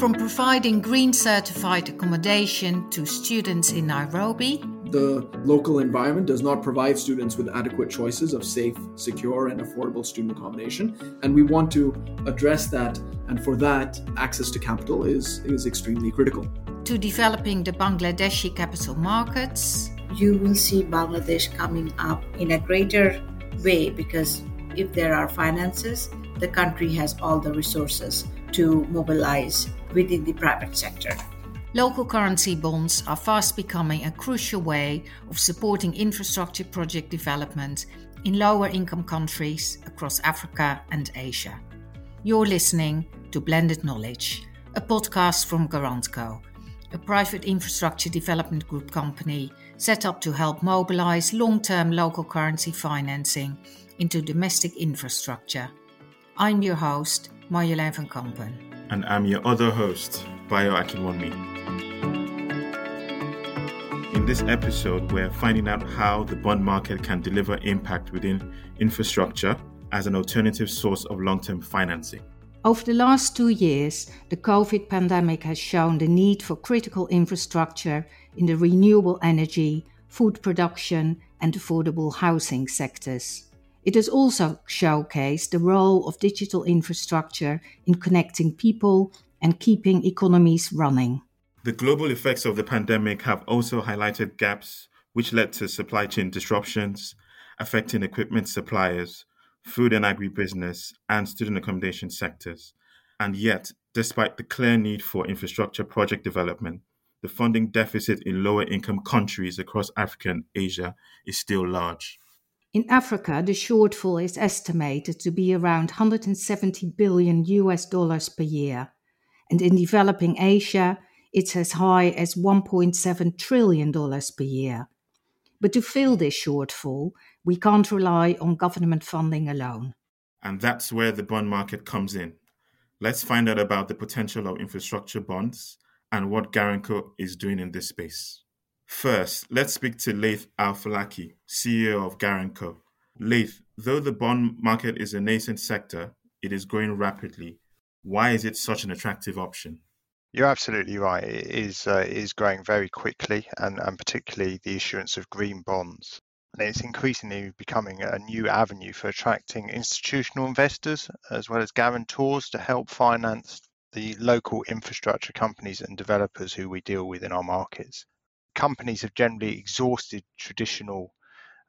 From providing green certified accommodation to students in Nairobi, the local environment does not provide students with adequate choices of safe, secure, and affordable student accommodation. And we want to address that. And for that, access to capital is, is extremely critical. To developing the Bangladeshi capital markets, you will see Bangladesh coming up in a greater way because if there are finances, the country has all the resources to mobilize within the private sector. Local currency bonds are fast becoming a crucial way of supporting infrastructure project development in lower income countries across Africa and Asia. You're listening to Blended Knowledge, a podcast from GuarantCo, a private infrastructure development group company set up to help mobilize long term local currency financing into domestic infrastructure. I'm your host, Marjolein van Kampen. And I'm your other host, Bayo Akinwumi. In this episode, we're finding out how the bond market can deliver impact within infrastructure as an alternative source of long term financing. Over the last two years, the COVID pandemic has shown the need for critical infrastructure in the renewable energy, food production, and affordable housing sectors. It has also showcased the role of digital infrastructure in connecting people and keeping economies running. The global effects of the pandemic have also highlighted gaps which led to supply chain disruptions, affecting equipment suppliers, food and agribusiness, and student accommodation sectors. And yet, despite the clear need for infrastructure project development, the funding deficit in lower income countries across Africa and Asia is still large. In Africa, the shortfall is estimated to be around 170 billion US dollars per year. And in developing Asia, it's as high as $1.7 trillion per year. But to fill this shortfall, we can't rely on government funding alone. And that's where the bond market comes in. Let's find out about the potential of infrastructure bonds and what GuarantCo is doing in this space. First, let's speak to Laith Al-Falaki, CEO of GuarantCo. Laith, though the bond market is a nascent sector, it is growing rapidly. Why is it such an attractive option? You're absolutely right. It is uh, it is growing very quickly, and, and particularly the issuance of green bonds. And it's increasingly becoming a new avenue for attracting institutional investors as well as guarantors to help finance the local infrastructure companies and developers who we deal with in our markets. Companies have generally exhausted traditional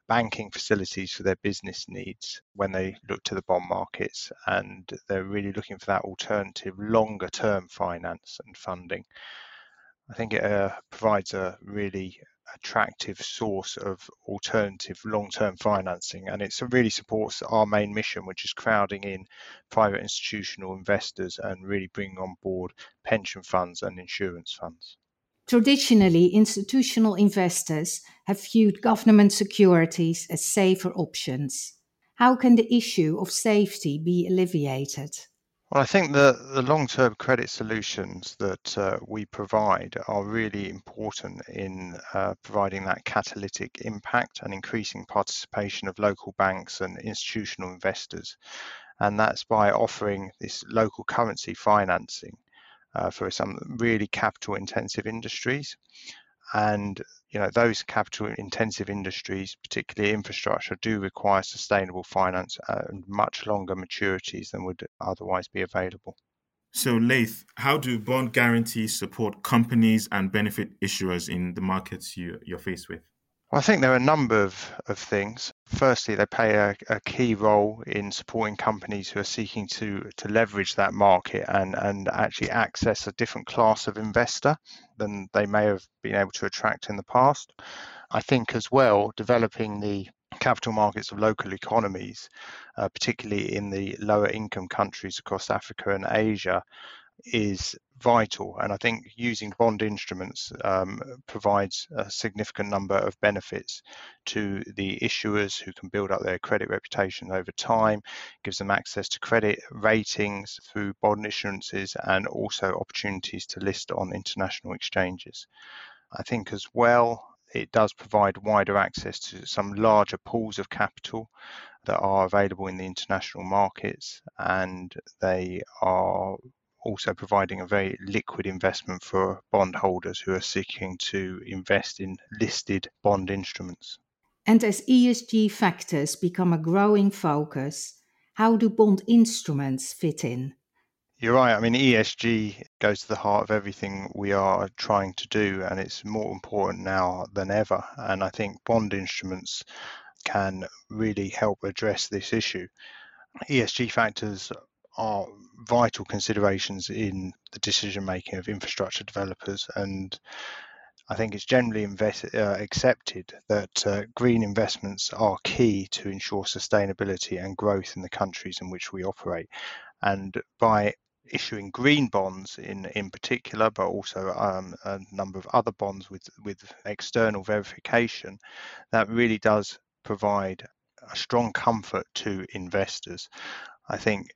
banking facilities for their business needs when they look to the bond markets and they're really looking for that alternative longer term finance and funding. I think it uh, provides a really attractive source of alternative long-term financing and it really supports our main mission which is crowding in private institutional investors and really bringing on board pension funds and insurance funds. Traditionally, institutional investors have viewed government securities as safer options. How can the issue of safety be alleviated? Well, I think the, the long term credit solutions that uh, we provide are really important in uh, providing that catalytic impact and increasing participation of local banks and institutional investors. And that's by offering this local currency financing uh, for some really capital intensive industries. And you know those capital intensive industries, particularly infrastructure, do require sustainable finance and much longer maturities than would otherwise be available. So, Laith, how do bond guarantees support companies and benefit issuers in the markets you, you're faced with? Well, I think there are a number of, of things. Firstly, they play a, a, key role in supporting companies who are seeking to, to leverage that market and, and actually access a different class of investor than they may have been able to attract in the past. I think as well, developing the capital markets of local economies, uh, particularly in the lower income countries across Africa and Asia, is vital. And I think using bond instruments um, provides a significant number of benefits to the issuers who can build up their credit reputation over time, gives them access to credit ratings through bond issuances, and also opportunities to list on international exchanges. I think as well, it does provide wider access to some larger pools of capital that are available in the international markets and they are also providing a very liquid investment for bondholders who are seeking to invest in listed bond instruments. And as ESG factors become a growing focus, how do bond instruments fit in? You're right. I mean, ESG goes to the heart of everything we are trying to do, and it's more important now than ever. And I think bond instruments can really help address this issue. ESG factors are vital considerations in the decision making of infrastructure developers and I think it's generally invest, uh, accepted that uh, green investments are key to ensure sustainability and growth in the countries in which we operate. And by issuing green bonds in in particular, but also um, a number of other bonds with with external verification, that really does provide a strong comfort to investors. I think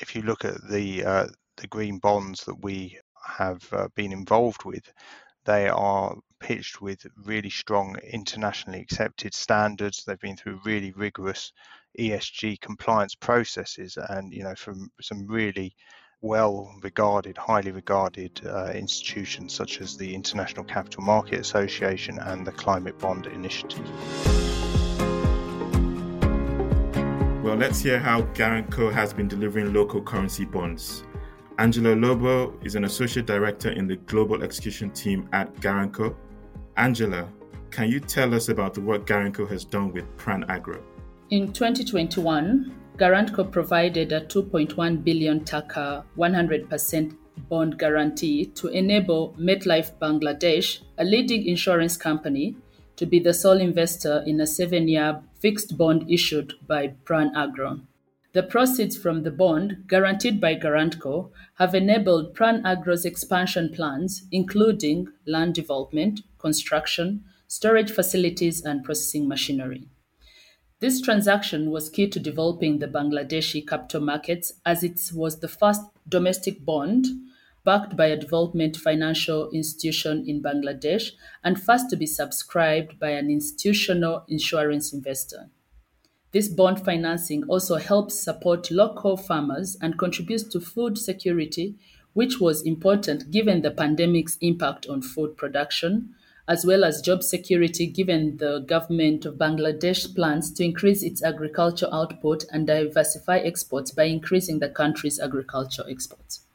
if you look at the uh, the green bonds that we have uh, been involved with, they are pitched with really strong internationally accepted standards. They've been through really rigorous ESG compliance processes, and you know from some really well regarded, highly regarded uh, institutions such as the International Capital Market Association and the Climate Bond Initiative. Well, let's hear how GuarantCo has been delivering local currency bonds. Angela Lobo is an associate director in the global execution team at GuarantCo. Angela, can you tell us about the work GuarantCo has done with Pran Agro? In 2021, GuarantCo provided a 2.1 billion taka 100% bond guarantee to enable MetLife Bangladesh, a leading insurance company, to be the sole investor in a seven year fixed bond issued by Pran Agro. The proceeds from the bond, guaranteed by GuarantCo, have enabled Pran Agro's expansion plans, including land development, construction, storage facilities, and processing machinery. This transaction was key to developing the Bangladeshi capital markets as it was the first domestic bond backed by a development financial institution in Bangladesh and first to be subscribed by an institutional insurance investor. This bond financing also helps support local farmers and contributes to food security, which was important given the pandemic's impact on food production, as well as job security given the government of Bangladesh plans to increase its agriculture output and diversify exports by increasing the country's agriculture exports.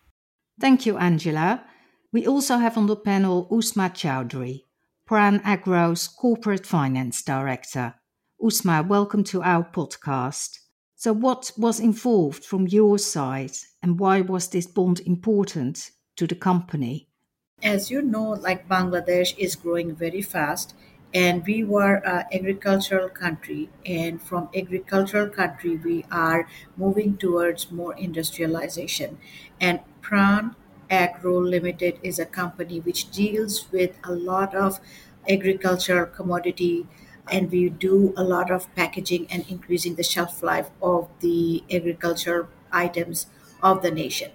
Thank you, Angela. We also have on the panel Uzma Chowdhury, Pran Agro's Corporate Finance Director. Uzma, welcome to our podcast. So, what was involved from your side, and why was this bond important to the company? As you know, like Bangladesh is growing very fast, and we were an agricultural country, and from agricultural country we are moving towards more industrialization. And Pran Agro Limited is a company which deals with a lot of agricultural commodity and we do a lot of packaging and increasing the shelf life of the agricultural items of the nation.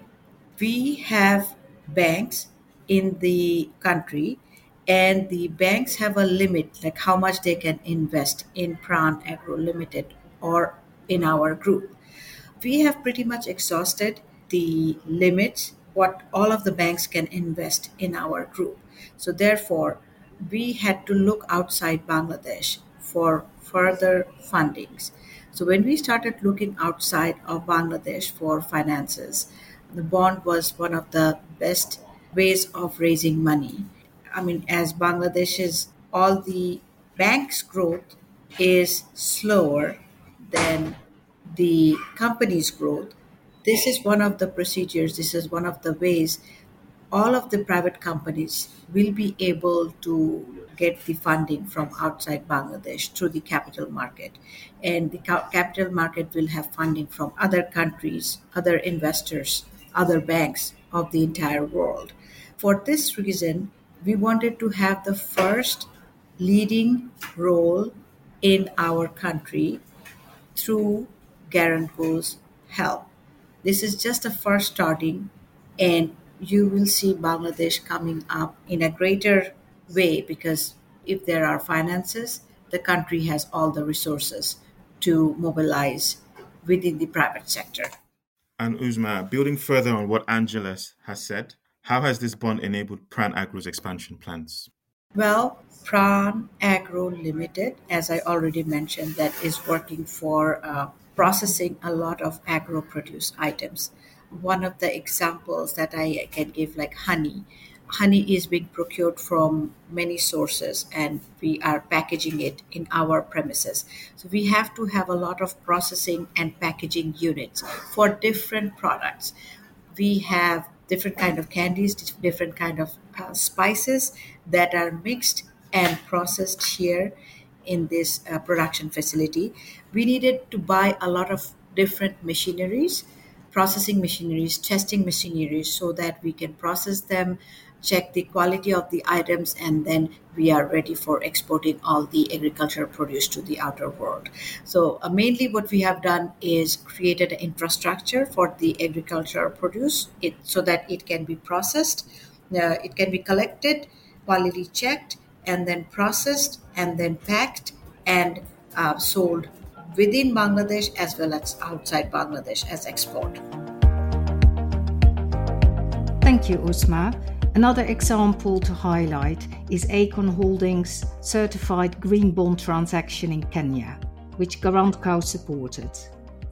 We have banks in the country and the banks have a limit like how much they can invest in Pran Agro Limited or in our group. We have pretty much exhausted the limits what all of the banks can invest in our group. So therefore, we had to look outside Bangladesh for further fundings. So when we started looking outside of Bangladesh for finances, the bond was one of the best ways of raising money. I mean, as Bangladesh's all the bank's growth is slower than the company's growth. This is one of the procedures, this is one of the ways all of the private companies will be able to get the funding from outside Bangladesh through the capital market. And the capital market will have funding from other countries, other investors, other banks of the entire world. For this reason, we wanted to have the first leading role in our country through GuarantCo's help. This is just a first starting, and you will see Bangladesh coming up in a greater way because if there are finances, the country has all the resources to mobilize within the private sector. And Uzma, building further on what Angeles has said, how has this bond enabled Pran Agro's expansion plans? Well, Pran Agro Limited, as I already mentioned, that is working for uh, processing a lot of agro produce items. One of the examples that I can give, like honey, honey is being procured from many sources and we are packaging it in our premises so we have to have a lot of processing and packaging units for different products we have different kind of candies different kind of uh, spices that are mixed and processed here in this uh, production facility. We needed to buy a lot of different machineries processing machineries testing machineries so that we can process them check the quality of the items, and then we are ready for exporting all the agricultural produce to the outer world. So, uh, mainly what we have done is created an infrastructure for the agricultural produce it, so that it can be processed, uh, it can be collected, quality checked, and then processed, and then packed and uh, sold within Bangladesh as well as outside Bangladesh as export. Thank you, Uzma. Another example to highlight is Acorn Holdings' certified green bond transaction in Kenya, which GuarantCo supported.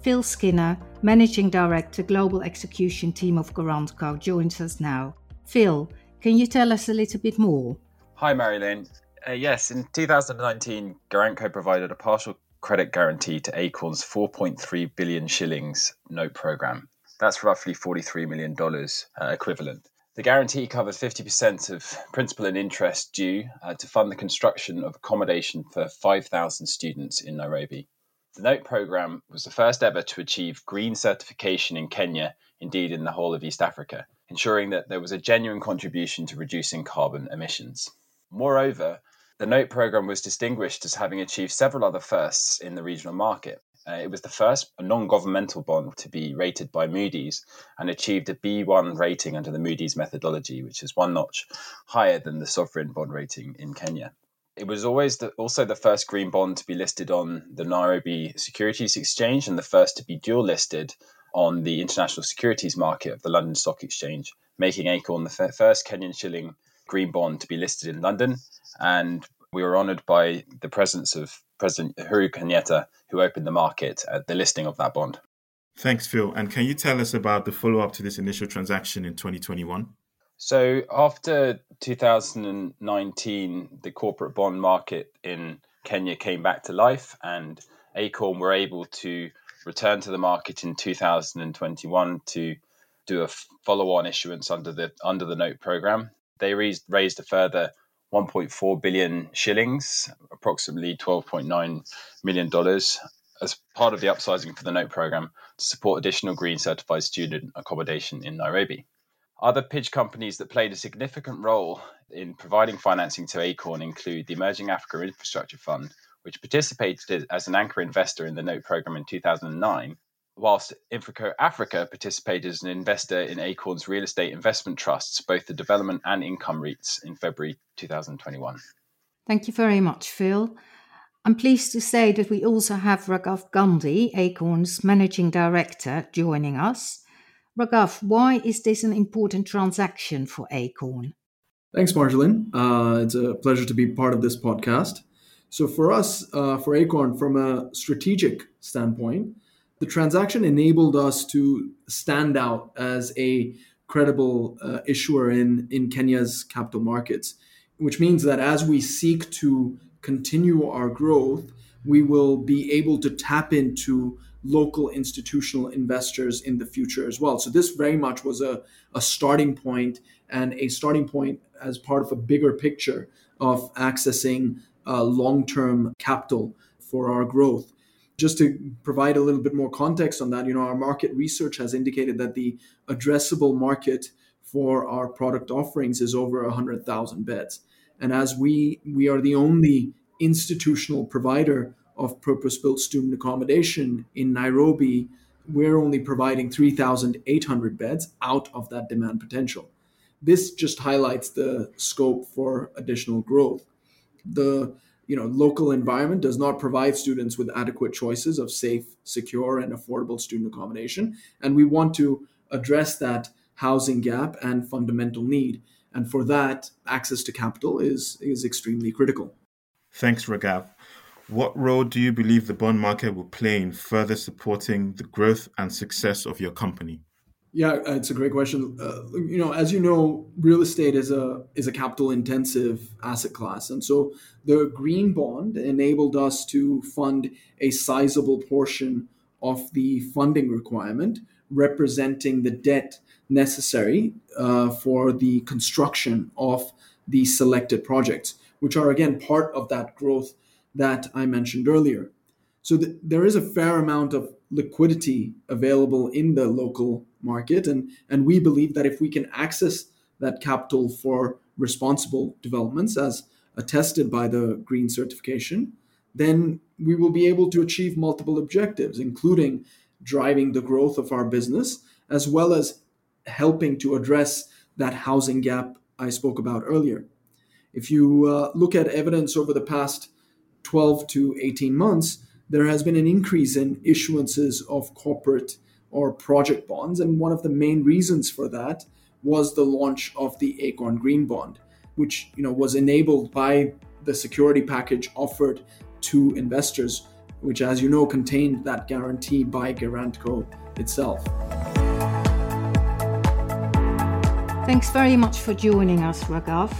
Phil Skinner, Managing Director, Global Execution Team of GuarantCo, joins us now. Phil, can you tell us a little bit more? Hi, Marilyn. Uh, yes, in 2019, GuarantCo provided a partial credit guarantee to Acorn's 4.3 billion shillings note program. That's roughly $43 million uh, equivalent. The guarantee covers 50% of principal and interest due uh, to fund the construction of accommodation for 5,000 students in Nairobi. The NOTE program was the first ever to achieve green certification in Kenya, indeed in the whole of East Africa, ensuring that there was a genuine contribution to reducing carbon emissions. Moreover, the NOTE program was distinguished as having achieved several other firsts in the regional market. Uh, it was the first non governmental bond to be rated by Moody's and achieved a B1 rating under the Moody's methodology, which is one notch higher than the sovereign bond rating in Kenya. It was always the, also the first green bond to be listed on the Nairobi Securities Exchange and the first to be dual listed on the international securities market of the London Stock Exchange, making Acorn the first Kenyan shilling green bond to be listed in London. And we were honoured by the presence of President Uhuru Kenyatta, who opened the market at the listing of that bond. Thanks, Phil. And can you tell us about the follow up to this initial transaction in 2021? So, after 2019, the corporate bond market in Kenya came back to life, and Acorn were able to return to the market in 2021 to do a follow on issuance under the under the note program. They raised, raised a further 1.4 billion shillings, approximately 12.9 million dollars, as part of the upsizing for the note program to support additional green certified student accommodation in Nairobi. Other PIDG companies that played a significant role in providing financing to Acorn include the Emerging Africa Infrastructure Fund, which participated as an anchor investor in the note program in 2009 whilst Infraco Africa participated as an investor in Acorn's real estate investment trusts, both the development and income REITs, in February 2021. Thank you very much, Phil. I'm pleased to say that we also have Raghav Gandhi, Acorn's managing director, joining us. Raghav, why is this an important transaction for Acorn? Thanks, Marjolein. Uh, it's a pleasure to be part of this podcast. So, for us, uh, for Acorn, from a strategic standpoint, the transaction enabled us to stand out as a credible uh, issuer in, in Kenya's capital markets, which means that as we seek to continue our growth, we will be able to tap into local institutional investors in the future as well. So, this very much was a, a starting point and a starting point as part of a bigger picture of accessing uh, long term capital for our growth just to provide a little bit more context on that, you know, our market research has indicated that the addressable market for our product offerings is over 100,000 beds. And as we we are the only institutional provider of purpose-built student accommodation in Nairobi, we're only providing 3,800 beds out of that demand potential. This just highlights the scope for additional growth. The you know, local environment does not provide students with adequate choices of safe, secure, and affordable student accommodation. And we want to address that housing gap and fundamental need. And for that, access to capital is, is extremely critical. Thanks, Raghav. What role do you believe the bond market will play in further supporting the growth and success of your company? Yeah, uh, it's a great question. Uh, you know, as you know, real estate is a is a capital intensive asset class, and so the green bond enabled us to fund a sizable portion of the funding requirement, representing the debt necessary uh, for the construction of the selected projects, which are again part of that growth that I mentioned earlier. So th- there is a fair amount of liquidity available in the local market, and, and we believe that if we can access that capital for responsible developments, as attested by the green certification, then we will be able to achieve multiple objectives, including driving the growth of our business, as well as helping to address that housing gap I spoke about earlier. If you uh, look at evidence over the past 12 to 18 months, there has been an increase in issuances of corporate or project bonds. And one of the main reasons for that was the launch of the Acorn Green Bond, which you know was enabled by the security package offered to investors, which as you know contained that guarantee by GuarantCo itself. Thanks very much for joining us, Raghav.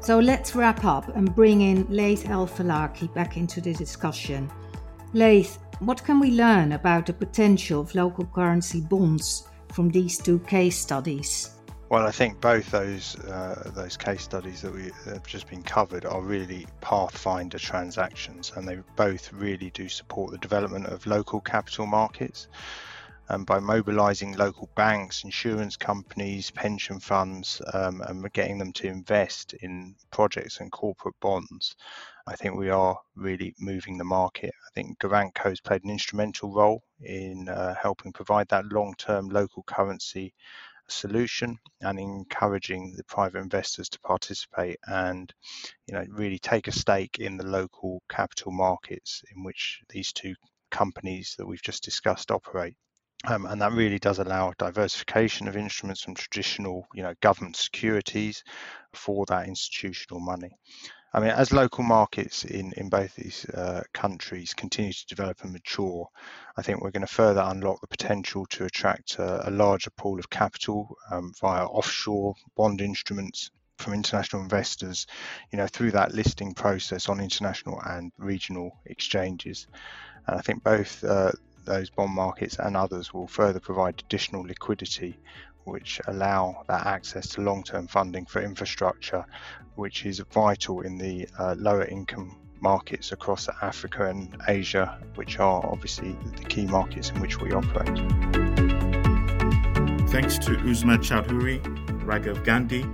So let's wrap up and bring in Laith El Falaki back into the discussion. Laith, what can we learn about the potential of local currency bonds from these two case studies? Well, I think both those uh, those case studies that we have just been covered are really pathfinder transactions, and they both really do support the development of local capital markets um, by mobilizing local banks, insurance companies, pension funds, um, and getting them to invest in projects and corporate bonds. I think we are really moving the market. I think GuarantCo has played an instrumental role in uh, helping provide that long-term local currency solution and encouraging the private investors to participate and you know really take a stake in the local capital markets in which these two companies that we've just discussed operate um, and that really does allow diversification of instruments from traditional, you know, government securities for that institutional money. I mean, as local markets in, in both these uh, countries continue to develop and mature, I think we're going to further unlock the potential to attract a, a larger pool of capital um, via offshore bond instruments from international investors, you know, through that listing process on international and regional exchanges. And I think both uh, those bond markets and others will further provide additional liquidity which allow that access to long-term funding for infrastructure which is vital in the uh, lower income markets across Africa and Asia which are obviously the key markets in which we operate. Thanks to Uzma Chowdhury, Raghav Gandhi,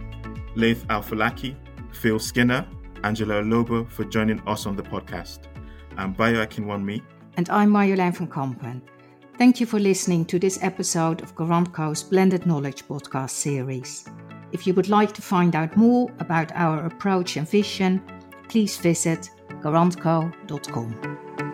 Laith Al-Falaki, Phil Skinner, Angela Lobo for joining us on the podcast. I'm Bayo Akinwunmi and I'm Marjolein van Kampen. Thank you for listening to this episode of GuarantCo's Blended Knowledge podcast series. If you would like to find out more about our approach and vision, please visit guarantco.com.